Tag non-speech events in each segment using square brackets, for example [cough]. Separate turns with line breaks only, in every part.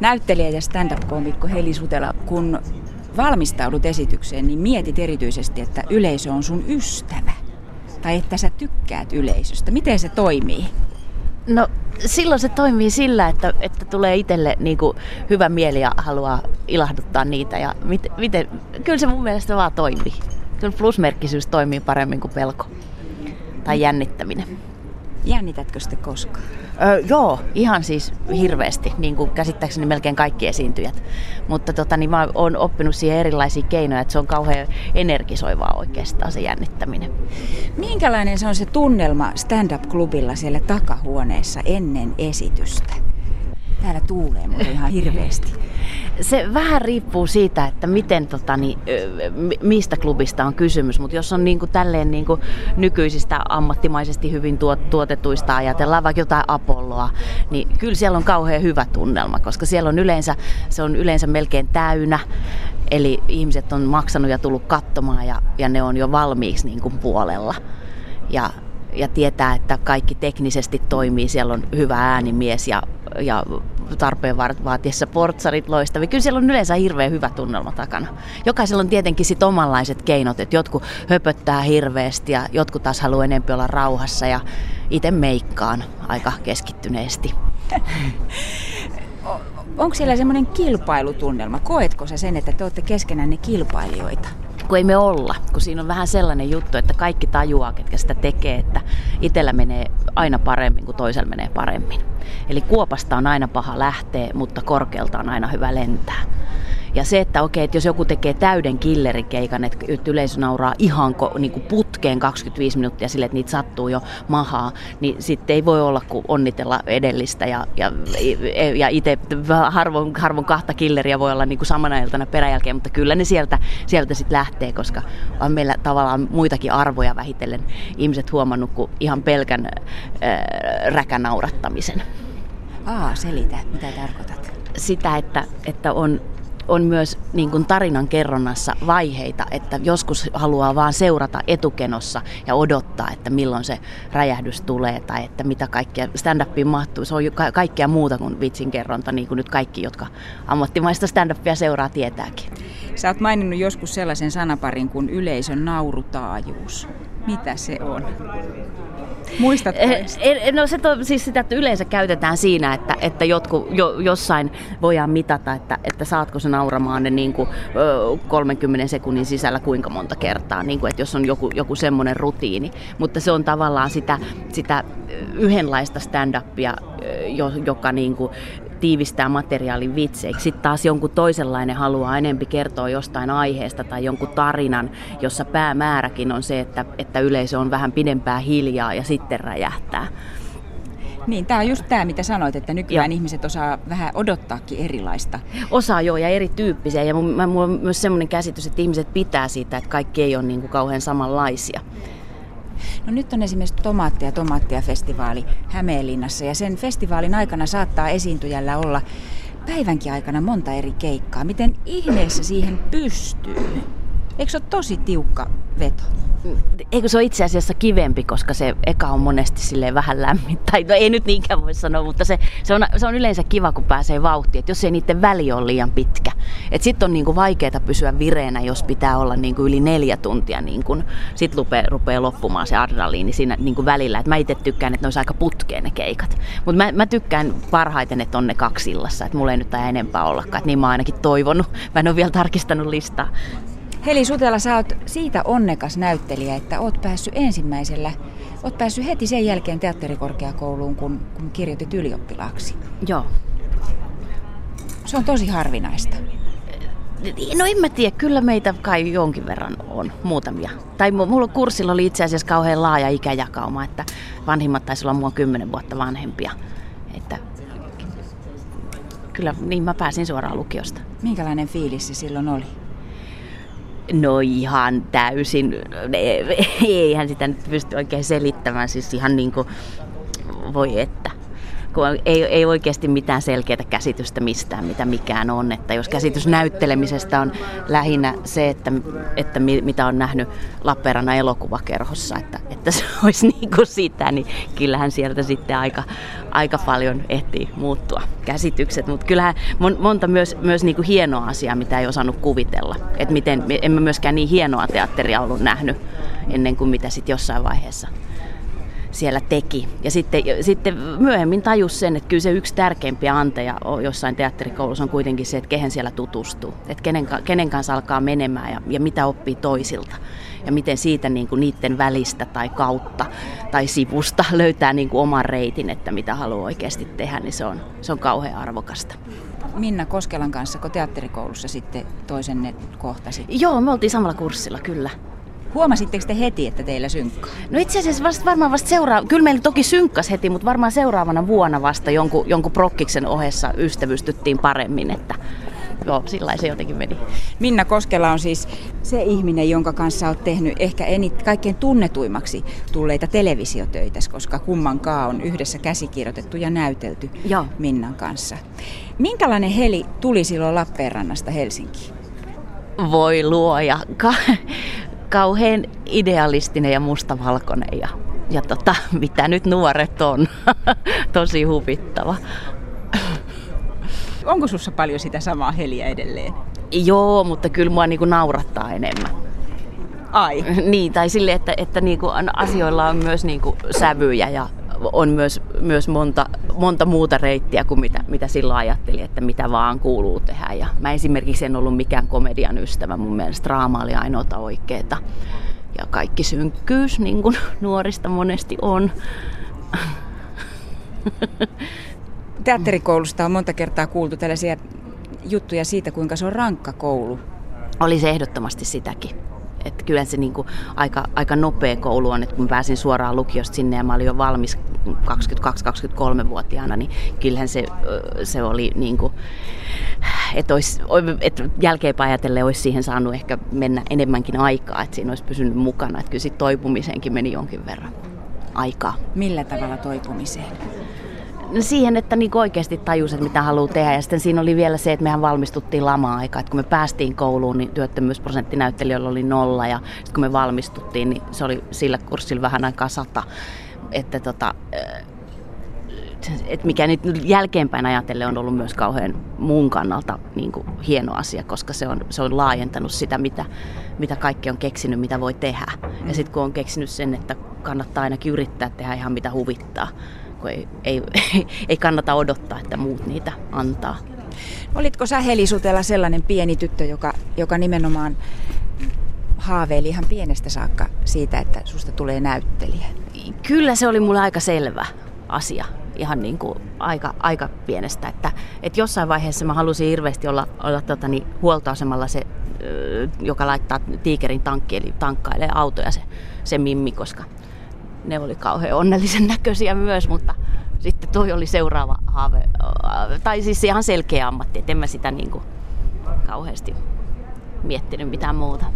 Näyttelijä ja stand-up-koomikko Heli Sutela, kun valmistaudut esitykseen, niin mietit erityisesti, että yleisö on sun ystävä. Tai että sä tykkäät yleisöstä. Miten se toimii?
No silloin se toimii sillä, että, että tulee itselle niin kuin hyvä mieli ja haluaa ilahduttaa niitä. Ja mit, miten, kyllä se mun mielestä vaan toimii. Kyllä plusmerkkisyys toimii paremmin kuin pelko tai jännittäminen.
Jännitätkö sitten koskaan?
Öö, joo, ihan siis hirveästi, niin kuin käsittääkseni melkein kaikki esiintyjät. Mutta tota, niin mä oon oppinut siihen erilaisia keinoja, että se on kauhean energisoivaa oikeastaan se jännittäminen.
Minkälainen se on se tunnelma stand-up-klubilla siellä takahuoneessa ennen esitystä? Täällä tuulee mulle ihan hirveästi.
Se vähän riippuu siitä, että miten, tota, niin, mistä klubista on kysymys, mutta jos on niin kuin, tälleen niin kuin, nykyisistä ammattimaisesti hyvin tuot, tuotetuista ajatellaan vaikka jotain Apolloa, niin kyllä siellä on kauhean hyvä tunnelma, koska siellä on yleensä, se on yleensä melkein täynnä, eli ihmiset on maksanut ja tullut katsomaan ja, ja ne on jo valmiiksi niin kuin, puolella. Ja ja tietää, että kaikki teknisesti toimii. Siellä on hyvä äänimies ja, ja tarpeen vaatiessa portsarit loistavia. Kyllä siellä on yleensä hirveän hyvä tunnelma takana. Jokaisella on tietenkin sit omanlaiset keinot, että jotkut höpöttää hirveästi ja jotkut taas haluaa enemmän olla rauhassa ja itse meikkaan aika keskittyneesti. [laughs]
Onko siellä semmoinen kilpailutunnelma? Koetko sä sen, että te olette keskenään ne kilpailijoita?
Kun ei me olla, kun siinä on vähän sellainen juttu, että kaikki tajuaa, ketkä sitä tekee, että itsellä menee aina paremmin kuin toisella menee paremmin. Eli kuopasta on aina paha lähteä, mutta korkealta on aina hyvä lentää. Ja se, että okei, että jos joku tekee täyden killerikeikan, että yleisö nauraa ihan niin kuin putkeen 25 minuuttia sille, että niitä sattuu jo mahaa, niin sitten ei voi olla kuin onnitella edellistä. Ja, ja, ja itse harvoin, harvoin kahta killeriä voi olla niin kuin samana iltana peräjälkeen, mutta kyllä ne sieltä, sieltä sitten lähtee, koska on meillä tavallaan muitakin arvoja vähitellen ihmiset huomannut kuin ihan pelkän äh, räkänaurattamisen.
Aa, selitä, mitä tarkoitat?
Sitä, että, että on on myös niin kuin tarinan kerronnassa vaiheita, että joskus haluaa vaan seurata etukenossa ja odottaa, että milloin se räjähdys tulee tai että mitä kaikkea stand-upiin mahtuu. Se on ka- kaikkea muuta kuin vitsin kerronta, niin kuin nyt kaikki, jotka ammattimaista stand-upia seuraa, tietääkin.
Sä oot maininnut joskus sellaisen sanaparin kuin yleisön naurutaajuus. Mitä se on? Muistatko? Eh,
eh, no se to, siis sitä että yleensä käytetään siinä, että, että jotku, jo, jossain voidaan mitata, että, että saatko se nauramaan ne niin kuin, 30 sekunnin sisällä kuinka monta kertaa, niin kuin, että jos on joku, joku semmoinen rutiini. Mutta se on tavallaan sitä, sitä yhdenlaista stand-upia, joka niin kuin, tiivistää materiaalin vitseiksi. Sitten taas jonkun toisenlainen haluaa enempi kertoa jostain aiheesta tai jonkun tarinan, jossa päämääräkin on se, että, että yleisö on vähän pidempää hiljaa ja sitten räjähtää.
Niin, tämä on just tämä, mitä sanoit, että nykyään ja. ihmiset osaa vähän odottaakin erilaista.
Osaa joo, ja erityyppisiä. Ja mulla on myös semmoinen käsitys, että ihmiset pitää siitä, että kaikki ei ole niin kuin kauhean samanlaisia.
No nyt on esimerkiksi Tomaattia Tomaattia festivaali Hämeenlinnassa ja sen festivaalin aikana saattaa esiintyjällä olla päivänkin aikana monta eri keikkaa. Miten ihmeessä siihen pystyy? Eikö se ole tosi tiukka veto?
Eikö se ole itse asiassa kivempi, koska se eka on monesti sille vähän lämmin. Tai no ei nyt niinkään voi sanoa, mutta se, se, on, se on yleensä kiva, kun pääsee vauhtiin. Että jos ei niiden väli ole liian pitkä. Että sitten on niinku vaikeaa pysyä vireenä, jos pitää olla niinku yli neljä tuntia. Niinku, sitten rupeaa, rupeaa loppumaan se adrenaliini siinä niinku välillä. Et mä itse tykkään, että ne olisi aika putkeen ne keikat. Mutta mä, mä, tykkään parhaiten, että on ne kaksi illassa. Että mulla ei nyt enempää ollakaan. Et niin mä oon ainakin toivonut. Mä en ole vielä tarkistanut listaa.
Heli Sutela, sä oot siitä onnekas näyttelijä, että oot päässyt ensimmäisellä, oot päässyt heti sen jälkeen teatterikorkeakouluun, kun, kun kirjoitit ylioppilaaksi.
Joo.
Se on tosi harvinaista.
No en mä tiedä, kyllä meitä kai jonkin verran on, muutamia. Tai mulla kurssilla oli itse asiassa kauhean laaja ikäjakauma, että vanhimmat taisi olla mua kymmenen vuotta vanhempia. Että kyllä niin mä pääsin suoraan lukiosta.
Minkälainen fiilis se silloin oli?
No ihan täysin, [laughs] eihän sitä nyt pysty oikein selittämään, siis ihan niin kuin, voi että. Kun ei, ei oikeasti mitään selkeää käsitystä mistään, mitä mikään on. Että jos käsitys näyttelemisestä on lähinnä se, että, että mitä on nähnyt Lappeenrannan elokuvakerhossa, että, että se [laughs] olisi niin kuin sitä, niin kyllähän sieltä sitten aika, aika paljon ehtii muuttua käsitykset. Mutta kyllähän monta myös, myös niin kuin hienoa asiaa, mitä ei osannut kuvitella. Että miten, en mä myöskään niin hienoa teatteria ollut nähnyt ennen kuin mitä sitten jossain vaiheessa siellä teki. Ja sitten, sitten myöhemmin tajus sen, että kyllä se yksi tärkeimpiä anteja jossain teatterikoulussa on kuitenkin se, että kehen siellä tutustuu. Että kenen, kenen kanssa alkaa menemään ja, ja mitä oppii toisilta. Ja miten siitä niin kuin niiden välistä tai kautta tai sivusta [laughs] löytää niin kuin oman reitin, että mitä haluaa oikeasti tehdä, niin se on, se on kauhean arvokasta.
Minna Koskelan kanssa, kun teatterikoulussa sitten toisenne kohtasi?
Joo, me oltiin samalla kurssilla, kyllä.
Huomasitteko te heti, että teillä synkkaa?
No itse asiassa vasta, varmaan vasta seuraava, kyllä meillä toki synkkas heti, mutta varmaan seuraavana vuonna vasta jonkun, jonkun prokkiksen ohessa ystävystyttiin paremmin, että joo, sillä se jotenkin meni.
Minna Koskela on siis se ihminen, jonka kanssa olet tehnyt ehkä enit, kaikkein tunnetuimmaksi tulleita televisiotöitä, koska kummankaan on yhdessä käsikirjoitettu ja näytelty joo. Minnan kanssa. Minkälainen heli tuli silloin Lappeenrannasta Helsinkiin?
Voi luoja. Ka- kauhean idealistinen ja mustavalkoinen ja, ja tota, [laughs] mitä nyt nuoret on. [laughs] Tosi huvittava. [coughs]
Onko sussa paljon sitä samaa heliä edelleen?
Joo, mutta kyllä mua niinku naurattaa enemmän.
Ai.
niin, tai sille, että, että niinku asioilla on myös niinku sävyjä ja on myös, myös monta, monta muuta reittiä kuin mitä, mitä silloin ajattelin, että mitä vaan kuuluu tehdä. Ja mä esimerkiksi en ollut mikään komedian ystävä, mun mielestä draama oli ainoata oikeeta. Ja kaikki synkkyys, niin kuin [laughs] nuorista monesti on. [laughs]
Teatterikoulusta on monta kertaa kuultu tällaisia juttuja siitä, kuinka se on rankka koulu.
Oli se ehdottomasti sitäkin. Että kyllä se niin kuin aika, aika nopea koulu on, että kun pääsin suoraan lukiosta sinne ja mä olin jo valmis 22-23-vuotiaana, niin kyllähän se, se oli niin kuin, että, olisi, että jälkeenpäin ajatellen olisi siihen saanut ehkä mennä enemmänkin aikaa, että siinä olisi pysynyt mukana. Että kyllä sitten toipumiseenkin meni jonkin verran aikaa.
Millä tavalla toipumiseen?
No siihen, että niin oikeasti tajus, että mitä haluaa tehdä. Ja sitten siinä oli vielä se, että mehän valmistuttiin lama-aikaa. Että kun me päästiin kouluun, niin työttömyysprosentti näyttelijöillä oli nolla. Ja sitten kun me valmistuttiin, niin se oli sillä kurssilla vähän aikaa sata. Että tota, että mikä nyt jälkeenpäin ajatellen on ollut myös kauhean muun kannalta niin kuin hieno asia, koska se on, se on laajentanut sitä, mitä, mitä kaikki on keksinyt, mitä voi tehdä. Ja sitten kun on keksinyt sen, että kannattaa ainakin yrittää tehdä ihan mitä huvittaa, kun ei, ei, [laughs] ei kannata odottaa, että muut niitä antaa.
Olitko sä Helisutella sellainen pieni tyttö, joka, joka nimenomaan haaveili ihan pienestä saakka siitä, että susta tulee näyttelijä?
Kyllä se oli mulle aika selvä asia ihan niin kuin aika, aika pienestä. Että, että jossain vaiheessa mä halusin hirveästi olla, olla tota, niin, huoltoasemalla se, joka laittaa tiikerin tankki, eli tankkailee autoja se, se mimmi, koska ne oli kauhean onnellisen näköisiä myös, mutta sitten toi oli seuraava haave, tai siis ihan selkeä ammatti, että en mä sitä niin kuin kauheasti miettinyt mitään muuta.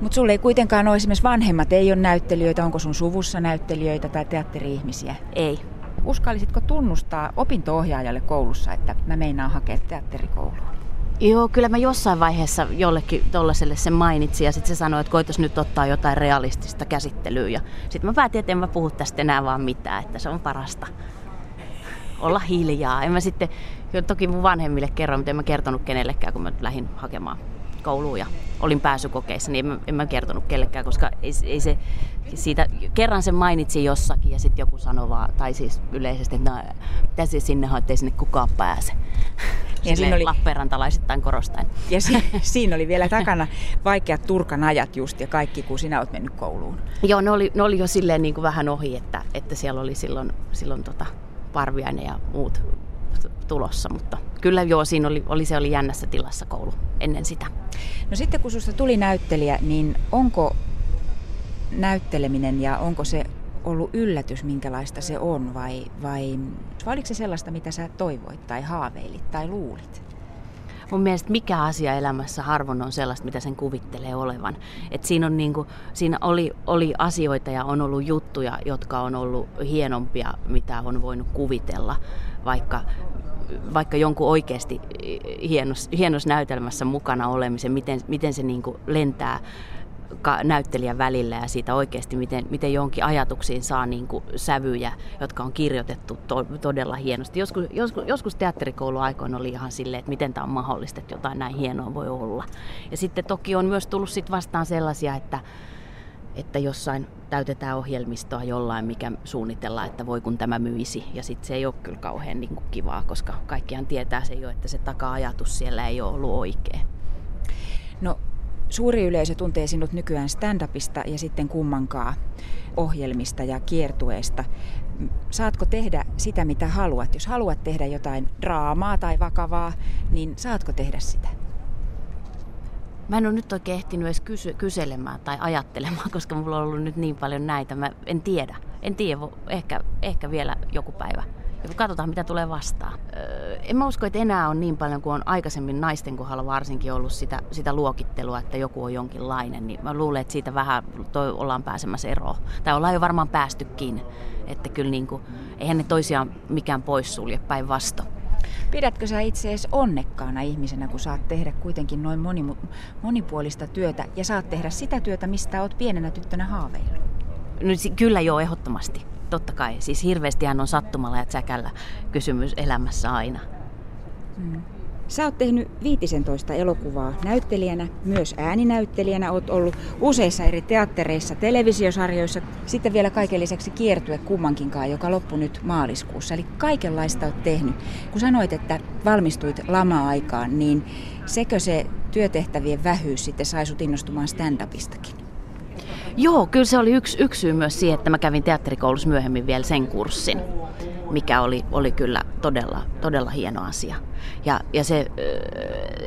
Mutta sulle ei kuitenkaan ole esimerkiksi vanhemmat, ei ole näyttelijöitä, onko sun suvussa näyttelijöitä tai teatteri-ihmisiä?
Ei.
Uskallisitko tunnustaa opinto-ohjaajalle koulussa, että mä meinaan hakea teatterikouluun?
Joo, kyllä mä jossain vaiheessa jollekin tollaselle sen mainitsin ja sitten se sanoi, että koitas nyt ottaa jotain realistista käsittelyä. Ja sitten mä päätin, että en mä puhu tästä enää vaan mitään, että se on parasta olla hiljaa. En mä sitten, toki mun vanhemmille kerron, mutta en mä kertonut kenellekään, kun mä lähdin hakemaan kouluun ja olin pääsykokeissa, niin en mä, en mä kertonut kellekään, koska ei, ei se, siitä, kerran sen mainitsin jossakin ja sitten joku sanoi vaan, tai siis yleisesti, että no, mitä se sinne on, ettei sinne kukaan pääse. Ja siinä oli Lappeenrantalaisittain korostaen.
Ja si- [laughs] siinä oli vielä takana vaikeat Turkan ajat just ja kaikki, kun sinä olet mennyt kouluun.
Joo, ne oli, ne oli jo silleen niin kuin vähän ohi, että, että siellä oli silloin, silloin tota Parviainen ja muut tulossa, mutta kyllä joo, siinä oli, oli, se oli jännässä tilassa koulu ennen sitä.
No sitten kun susta tuli näyttelijä, niin onko näytteleminen ja onko se ollut yllätys, minkälaista se on vai, vai, vai oliko se sellaista, mitä sä toivoit tai haaveilit tai luulit?
Mun mielestä mikä asia elämässä harvoin on sellaista, mitä sen kuvittelee olevan. Et siinä on niinku, siinä oli, oli asioita ja on ollut juttuja, jotka on ollut hienompia, mitä on voinut kuvitella, vaikka vaikka jonkun oikeasti hienos, hienos näytelmässä mukana olemisen, miten, miten se niin kuin lentää näyttelijän välillä ja siitä oikeasti, miten, miten jonkin ajatuksiin saa niin kuin sävyjä, jotka on kirjoitettu to, todella hienosti. Joskus, joskus, joskus teatterikoulu aikoina oli ihan silleen, että miten tämä on mahdollista, että jotain näin hienoa voi olla. Ja sitten toki on myös tullut sit vastaan sellaisia, että, että jossain täytetään ohjelmistoa jollain, mikä suunnitellaan, että voi kun tämä myisi. Ja sitten se ei ole kyllä kauhean niin kuin kivaa, koska kaikkihan tietää se jo, että se taka-ajatus siellä ei ole ollut oikea.
No suuri yleisö tuntee sinut nykyään stand-upista ja sitten kummankaan ohjelmista ja kiertueesta. Saatko tehdä sitä, mitä haluat? Jos haluat tehdä jotain draamaa tai vakavaa, niin saatko tehdä sitä?
Mä en ole nyt oikein ehtinyt edes kysy- kyselemään tai ajattelemaan, [laughs] koska mulla on ollut nyt niin paljon näitä. Mä en tiedä. En tiedä, ehkä, ehkä vielä joku päivä. Ja katsotaan, mitä tulee vastaan. Öö, en mä usko, että enää on niin paljon kuin on aikaisemmin naisten kohdalla varsinkin ollut sitä, sitä luokittelua, että joku on jonkinlainen. Niin mä luulen, että siitä vähän toi ollaan pääsemässä eroon. Tai ollaan jo varmaan päästykin. Että kyllä niin kuin, eihän ne toisiaan mikään poissulje päinvastoin.
Pidätkö sä itse edes onnekkaana ihmisenä, kun saat tehdä kuitenkin noin moni, monipuolista työtä ja saat tehdä sitä työtä, mistä oot pienenä tyttönä haaveillut?
No, kyllä joo, ehdottomasti. Totta kai. Siis hirveästihän on sattumalla ja säkällä kysymys elämässä aina.
Mm. Sä oot tehnyt 15 elokuvaa näyttelijänä, myös ääninäyttelijänä. Oot ollut useissa eri teattereissa, televisiosarjoissa, sitten vielä kaiken lisäksi kiertue kummankinkaan, joka loppui nyt maaliskuussa. Eli kaikenlaista oot tehnyt. Kun sanoit, että valmistuit lama-aikaan, niin sekö se työtehtävien vähyys sitten sai sut innostumaan stand-upistakin?
Joo, kyllä se oli yksi, yksi syy myös siihen, että mä kävin teatterikoulussa myöhemmin vielä sen kurssin mikä oli, oli kyllä todella, todella hieno asia. Ja, ja se,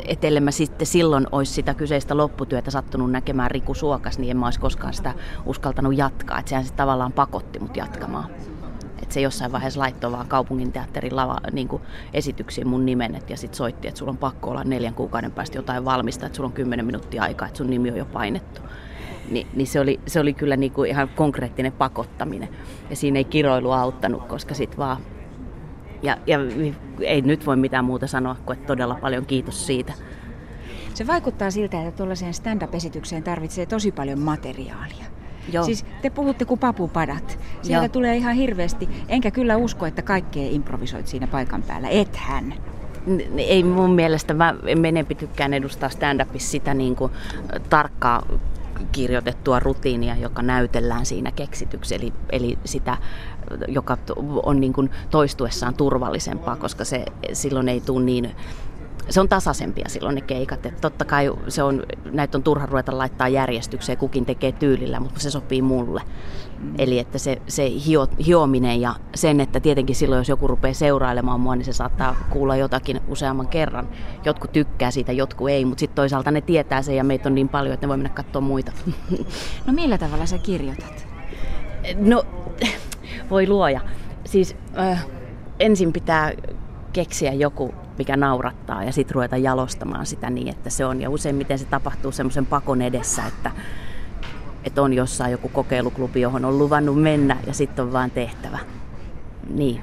että mä sitten silloin olisi sitä kyseistä lopputyötä sattunut näkemään Riku Suokas, niin en mä olisi koskaan sitä uskaltanut jatkaa. Että sehän sitten tavallaan pakotti mut jatkamaan. Että se jossain vaiheessa laittoi vaan kaupungin teatterin lava, niin esityksiin mun nimen et, ja sitten soitti, että sulla on pakko olla neljän kuukauden päästä jotain valmista, että sulla on kymmenen minuuttia aikaa, että sun nimi on jo painettu. Ni, niin se, oli, se oli kyllä niin kuin ihan konkreettinen pakottaminen. Ja siinä ei kiroilu auttanut, koska sitten vaan... Ja, ja ei nyt voi mitään muuta sanoa kuin, että todella paljon kiitos siitä.
Se vaikuttaa siltä, että tuollaiseen stand-up-esitykseen tarvitsee tosi paljon materiaalia. Joo. Siis te puhutte kuin papupadat. Sieltä Joo. tulee ihan hirveästi. Enkä kyllä usko, että kaikkea improvisoit siinä paikan päällä. Ethän.
Ei mun mielestä, mä enempi tykkään edustaa stand-upissa sitä niin kuin tarkkaa kirjoitettua rutiinia, joka näytellään siinä keksityksi, eli, eli sitä, joka on niin kuin toistuessaan turvallisempaa, koska se silloin ei tule niin se on tasaisempia silloin ne keikat. Et totta kai se on, näitä on turha ruveta laittaa järjestykseen, kukin tekee tyylillä, mutta se sopii mulle. Mm. Eli että se, se hio, hiominen ja sen, että tietenkin silloin jos joku rupeaa seurailemaan mua, niin se saattaa kuulla jotakin useamman kerran. Jotkut tykkää siitä, jotkut ei, mutta sitten toisaalta ne tietää sen ja meitä on niin paljon, että ne voi mennä katsoa muita. [laughs]
No millä tavalla sä kirjoitat?
No, voi luoja. Siis äh, ensin pitää keksiä joku mikä naurattaa ja sitten ruveta jalostamaan sitä niin, että se on. Ja useimmiten se tapahtuu semmoisen pakon edessä, että, että on jossain joku kokeiluklubi, johon on luvannut mennä ja sitten on vaan tehtävä. Niin.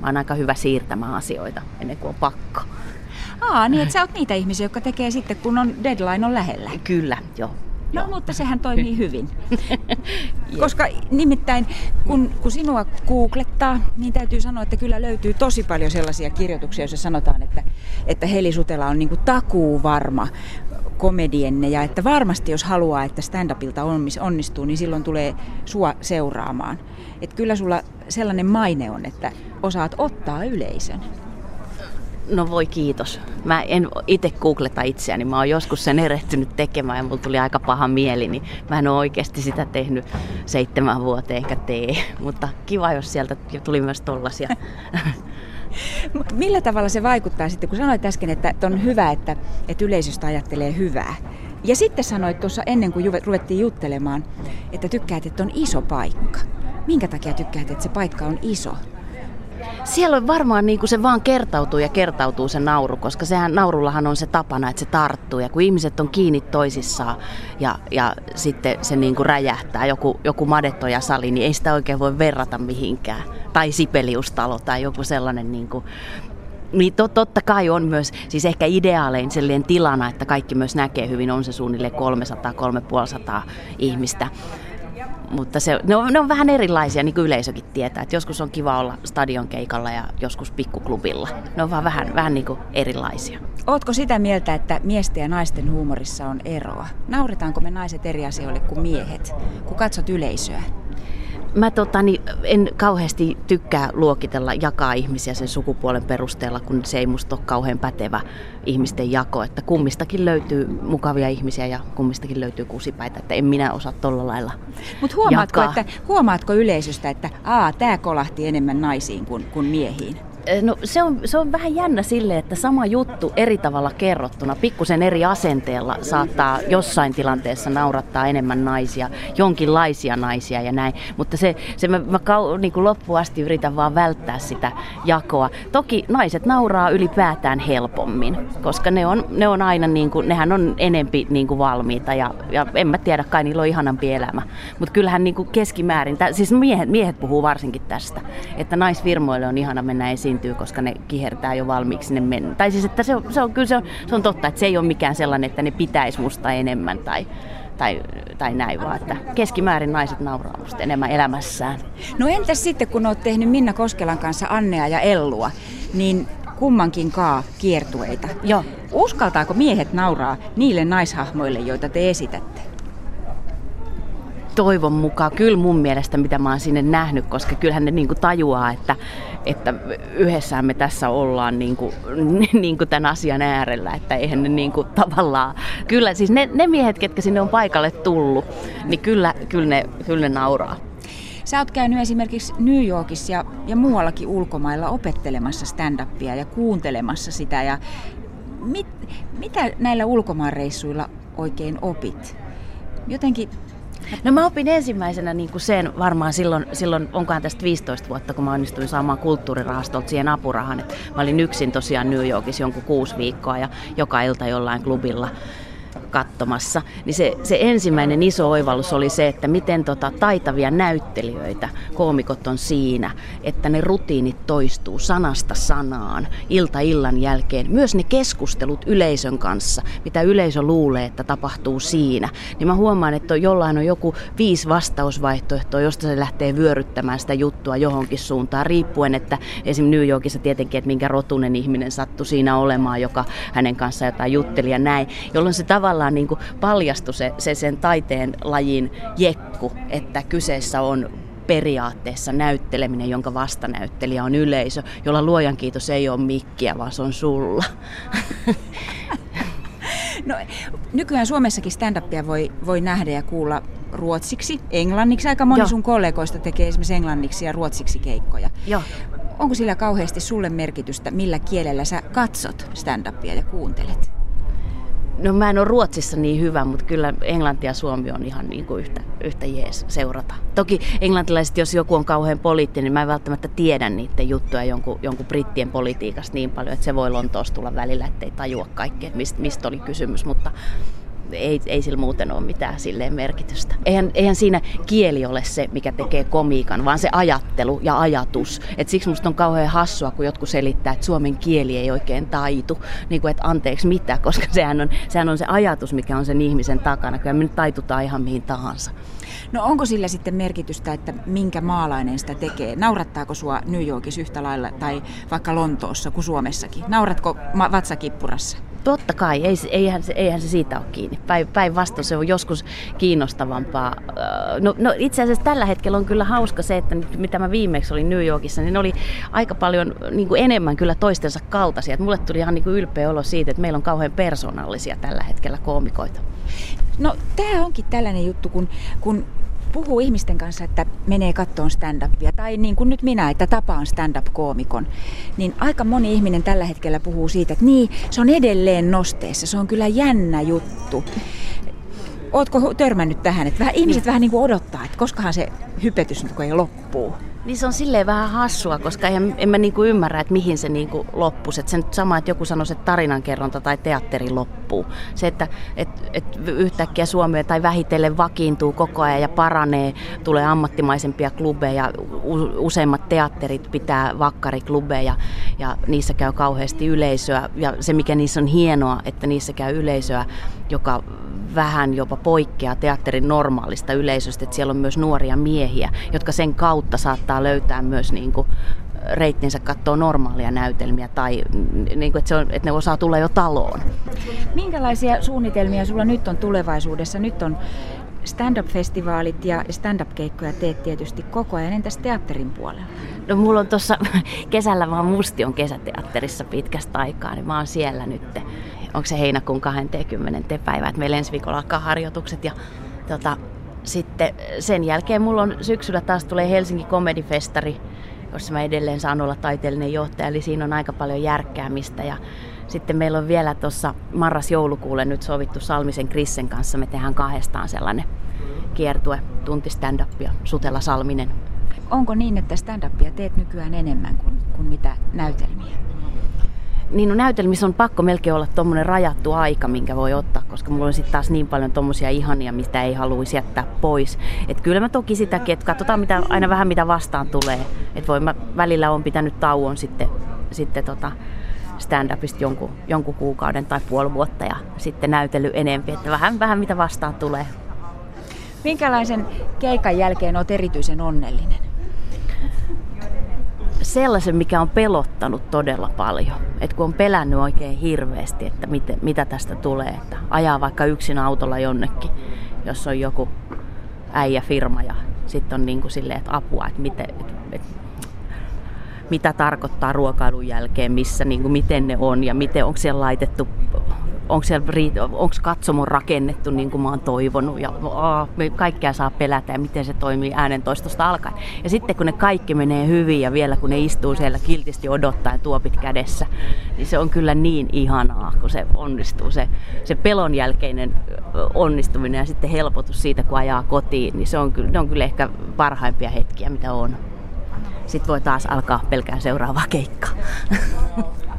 Mä oon aika hyvä siirtämään asioita ennen kuin on pakko.
Aa, niin että sä oot niitä ihmisiä, jotka tekee sitten, kun on deadline on lähellä.
Kyllä, joo.
No, Joo. mutta sehän toimii [laughs] hyvin. Koska nimittäin, kun, kun sinua googlettaa, niin täytyy sanoa, että kyllä löytyy tosi paljon sellaisia kirjoituksia, joissa sanotaan, että, että Heli Sutela on niin takuu varma komedienne ja että varmasti jos haluaa, että stand-upilta onnistuu, niin silloin tulee sua seuraamaan. Että kyllä sulla sellainen maine on, että osaat ottaa yleisön.
No voi kiitos. Mä en itse googleta itseäni. Mä oon joskus sen erehtynyt tekemään ja mulla tuli aika paha mieli, niin mä en ole oikeasti sitä tehnyt seitsemän vuoteen eikä tee. Mutta kiva, jos sieltä tuli myös tollasia. [laughs]
Millä tavalla se vaikuttaa sitten, kun sanoit äsken, että on hyvä, että, että yleisöstä ajattelee hyvää. Ja sitten sanoit tuossa ennen kuin ruvettiin juttelemaan, että tykkäät, että on iso paikka. Minkä takia tykkäät, että se paikka on iso?
Siellä on varmaan niin kuin se vaan kertautuu ja kertautuu se nauru, koska sehän naurullahan on se tapana, että se tarttuu. Ja kun ihmiset on kiinni toisissaan ja, ja sitten se niin kuin räjähtää, joku, joku madettoja sali, niin ei sitä oikein voi verrata mihinkään. Tai Sipeliustalo tai joku sellainen niin kuin, niin tot, totta kai on myös, siis ehkä ideaalein sellainen tilana, että kaikki myös näkee hyvin, on se suunnilleen 300-350 ihmistä mutta se, ne, on, ne on vähän erilaisia, niin kuin yleisökin tietää. Että joskus on kiva olla stadion keikalla ja joskus pikkuklubilla. Ne on vaan vähän, vähän niin kuin erilaisia.
Ootko sitä mieltä, että miesten ja naisten huumorissa on eroa? Nauretaanko me naiset eri asioille kuin miehet, kun katsot yleisöä?
Mä totani, en kauheasti tykkää luokitella, jakaa ihmisiä sen sukupuolen perusteella, kun se ei musta ole kauhean pätevä ihmisten jako. Että kummistakin löytyy mukavia ihmisiä ja kummistakin löytyy kusipäitä, että en minä osaa tolla lailla
Mutta huomaatko, että, huomaatko yleisöstä, että tämä kolahti enemmän naisiin kuin, kuin miehiin?
No se on, se on vähän jännä sille, että sama juttu eri tavalla kerrottuna, pikkusen eri asenteella saattaa jossain tilanteessa naurattaa enemmän naisia, jonkinlaisia naisia ja näin. Mutta se, se mä, mä kau, niin kuin loppuun asti yritän vaan välttää sitä jakoa. Toki naiset nauraa ylipäätään helpommin, koska ne on, ne on aina, niin kuin, nehän on enempi niin kuin valmiita ja, ja en mä tiedä, kai niillä on ihanampi elämä. Mutta kyllähän niin kuin keskimäärin, siis miehet, miehet puhuu varsinkin tästä, että naisfirmoille on ihana mennä esiin esiintyy, koska ne kihertää jo valmiiksi sinne mennä. Tai siis, että se on, se on, kyllä se on, se on totta, että se ei ole mikään sellainen, että ne pitäisi musta enemmän tai, tai, tai näin, vaan että keskimäärin naiset nauraa musta enemmän elämässään.
No entäs sitten, kun olet tehnyt Minna Koskelan kanssa Annea ja Ellua, niin kummankin kaa kiertueita.
Joo.
Uskaltaako miehet nauraa niille naishahmoille, joita te esitätte?
toivon mukaan, kyllä mun mielestä, mitä mä oon sinne nähnyt, koska kyllähän ne niin kuin tajuaa, että, että yhdessä me tässä ollaan [laughs] niin kuin, niin kuin tämän asian äärellä, että eihän ne niin kuin tavallaan, kyllä siis ne, ne miehet, ketkä sinne on paikalle tullut, niin kyllä, kyllä, ne, kyllä ne nauraa.
Sä oot käynyt esimerkiksi New Yorkissa ja, ja muuallakin ulkomailla opettelemassa stand-upia ja kuuntelemassa sitä. Ja mit, mitä näillä ulkomaanreissuilla oikein opit? Jotenkin
No mä opin ensimmäisenä niin kuin sen varmaan silloin, silloin, onkohan tästä 15 vuotta, kun mä onnistuin saamaan kulttuurirahastolta siihen apurahan. Että mä olin yksin tosiaan New Yorkissa jonkun kuusi viikkoa ja joka ilta jollain klubilla katsomassa, niin se, se ensimmäinen iso oivallus oli se, että miten tota, taitavia näyttelijöitä koomikot on siinä, että ne rutiinit toistuu sanasta sanaan, ilta illan jälkeen. Myös ne keskustelut yleisön kanssa, mitä yleisö luulee, että tapahtuu siinä. Niin mä huomaan, että jollain on joku viisi vastausvaihtoehtoa, josta se lähtee vyöryttämään sitä juttua johonkin suuntaan, riippuen, että esim. New Yorkissa tietenkin, että minkä rotunen ihminen sattui siinä olemaan, joka hänen kanssaan jotain jutteli ja näin, jolloin se tavallaan niin kuin paljastui se, se sen taiteen lajin jekku, että kyseessä on periaatteessa näytteleminen, jonka vastanäyttelijä on yleisö, jolla luojan kiitos ei ole mikkiä, vaan se on sulla. [laughs]
No, nykyään Suomessakin stand-upia voi, voi nähdä ja kuulla ruotsiksi, englanniksi. Aika moni Joo. sun kollegoista tekee esimerkiksi englanniksi ja ruotsiksi keikkoja.
Joo.
Onko sillä kauheasti sulle merkitystä, millä kielellä sä katsot stand-upia ja kuuntelet?
No mä en ole Ruotsissa niin hyvä, mutta kyllä Englanti ja Suomi on ihan niin kuin yhtä, yhtä jees seurata. Toki englantilaiset, jos joku on kauhean poliittinen, niin mä en välttämättä tiedä niiden juttuja jonkun, jonkun brittien politiikasta niin paljon, että se voi Lontoossa tulla välillä, ettei tajua kaikkea, mistä, mistä oli kysymys. Mutta ei, ei sillä muuten ole mitään silleen merkitystä. Eihän, eihän siinä kieli ole se, mikä tekee komiikan, vaan se ajattelu ja ajatus. Et siksi musta on kauhean hassua, kun jotkut selittää, että suomen kieli ei oikein taitu. Niin kuin, että anteeksi mitä, [laughs] koska sehän on, sehän on se ajatus, mikä on sen ihmisen takana. Kyllä me nyt taitutaan ihan mihin tahansa.
No onko sillä sitten merkitystä, että minkä maalainen sitä tekee? Naurattaako sua New Yorkissa yhtä lailla tai vaikka Lontoossa kuin Suomessakin? Nauratko vatsakippurassa?
Totta kai, ei, eihän, se, eihän se siitä ole kiinni. Päinvastoin se on joskus kiinnostavampaa. No, no itse asiassa tällä hetkellä on kyllä hauska se, että mitä mä viimeksi olin New Yorkissa, niin ne oli aika paljon niin kuin enemmän kyllä toistensa kaltaisia. Et mulle tuli ihan niin kuin ylpeä olo siitä, että meillä on kauhean persoonallisia tällä hetkellä koomikoita.
No tämä onkin tällainen juttu, kun, kun puhuu ihmisten kanssa, että menee kattoon stand-upia, tai niin kuin nyt minä, että tapaan stand-up-koomikon, niin aika moni ihminen tällä hetkellä puhuu siitä, että niin, se on edelleen nosteessa, se on kyllä jännä juttu. Ootko törmännyt tähän, että vähän, ihmiset niin. vähän niin kuin odottaa, että koskahan se hypetys nyt ei loppuu?
Niin se on silleen vähän hassua, koska en, en mä niinku ymmärrä, että mihin se niinku loppuu. Se nyt sama, että joku sanoisi, että tarinankerronta tai teatteri loppuu. Se, että et, et yhtäkkiä Suomi tai vähitellen vakiintuu koko ajan ja paranee, tulee ammattimaisempia klubeja, useimmat teatterit pitää vakkariklubeja ja niissä käy kauheasti yleisöä. Ja se, mikä niissä on hienoa, että niissä käy yleisöä, joka vähän jopa poikkeaa teatterin normaalista yleisöstä, että siellä on myös nuoria miehiä, jotka sen kautta saattaa löytää myös niin kuin reittinsä katsoa normaalia näytelmiä tai niin kuin, että, se on, että ne osaa tulla jo taloon.
Minkälaisia suunnitelmia sulla nyt on tulevaisuudessa? Nyt on stand-up-festivaalit ja stand-up-keikkoja teet tietysti koko ajan. Entäs teatterin puolella?
No mulla on tuossa [laughs] kesällä, vaan Musti on kesäteatterissa pitkästä aikaa, niin mä oon siellä nyt onko se heinäkuun 20. päivä, että meillä ensi viikolla alkaa harjoitukset ja tota, sitten sen jälkeen mulla on syksyllä taas tulee Helsinki Comedy Festari, jossa mä edelleen saan olla taiteellinen johtaja, eli siinä on aika paljon järkkäämistä ja sitten meillä on vielä tuossa marras-joulukuulle nyt sovittu Salmisen Krissen kanssa, me tehdään kahdestaan sellainen kiertue, tunti stand-upia, Sutella Salminen.
Onko niin, että stand-upia teet nykyään enemmän kuin, kuin mitä näytelmiä?
Niin no näytelmissä on pakko melkein olla tuommoinen rajattu aika, minkä voi ottaa, koska mulla on sitten taas niin paljon tuommoisia ihania, mistä ei haluaisi jättää pois. Et kyllä mä toki sitäkin, että katsotaan mitä, aina vähän mitä vastaan tulee. Et voi mä välillä on pitänyt tauon sitten, sitten tota stand-upista jonkun, jonkun kuukauden tai puoli vuotta ja sitten näytely enempi, että vähän, vähän mitä vastaan tulee.
Minkälaisen keikan jälkeen olet erityisen onnellinen?
Sellaisen, mikä on pelottanut todella paljon. Et kun on pelännyt oikein hirveästi, että miten, mitä tästä tulee. Että ajaa vaikka yksin autolla jonnekin, jos on joku äijäfirma ja sitten on niin kuin silleen, että apua, että miten, et, et, mitä tarkoittaa ruokailun jälkeen, missä, niin kuin miten ne on ja miten onko siellä laitettu onko, siellä, onko katsomo rakennettu niin kuin mä oon toivonut ja aa, kaikkea saa pelätä ja miten se toimii äänentoistosta alkaen. Ja sitten kun ne kaikki menee hyvin ja vielä kun ne istuu siellä kiltisti odottaa ja tuopit kädessä, niin se on kyllä niin ihanaa, kun se onnistuu. Se, se pelon jälkeinen onnistuminen ja sitten helpotus siitä, kun ajaa kotiin, niin se on, ne on kyllä ehkä parhaimpia hetkiä, mitä on. Sitten voi taas alkaa pelkää seuraavaa keikkaa. [laughs]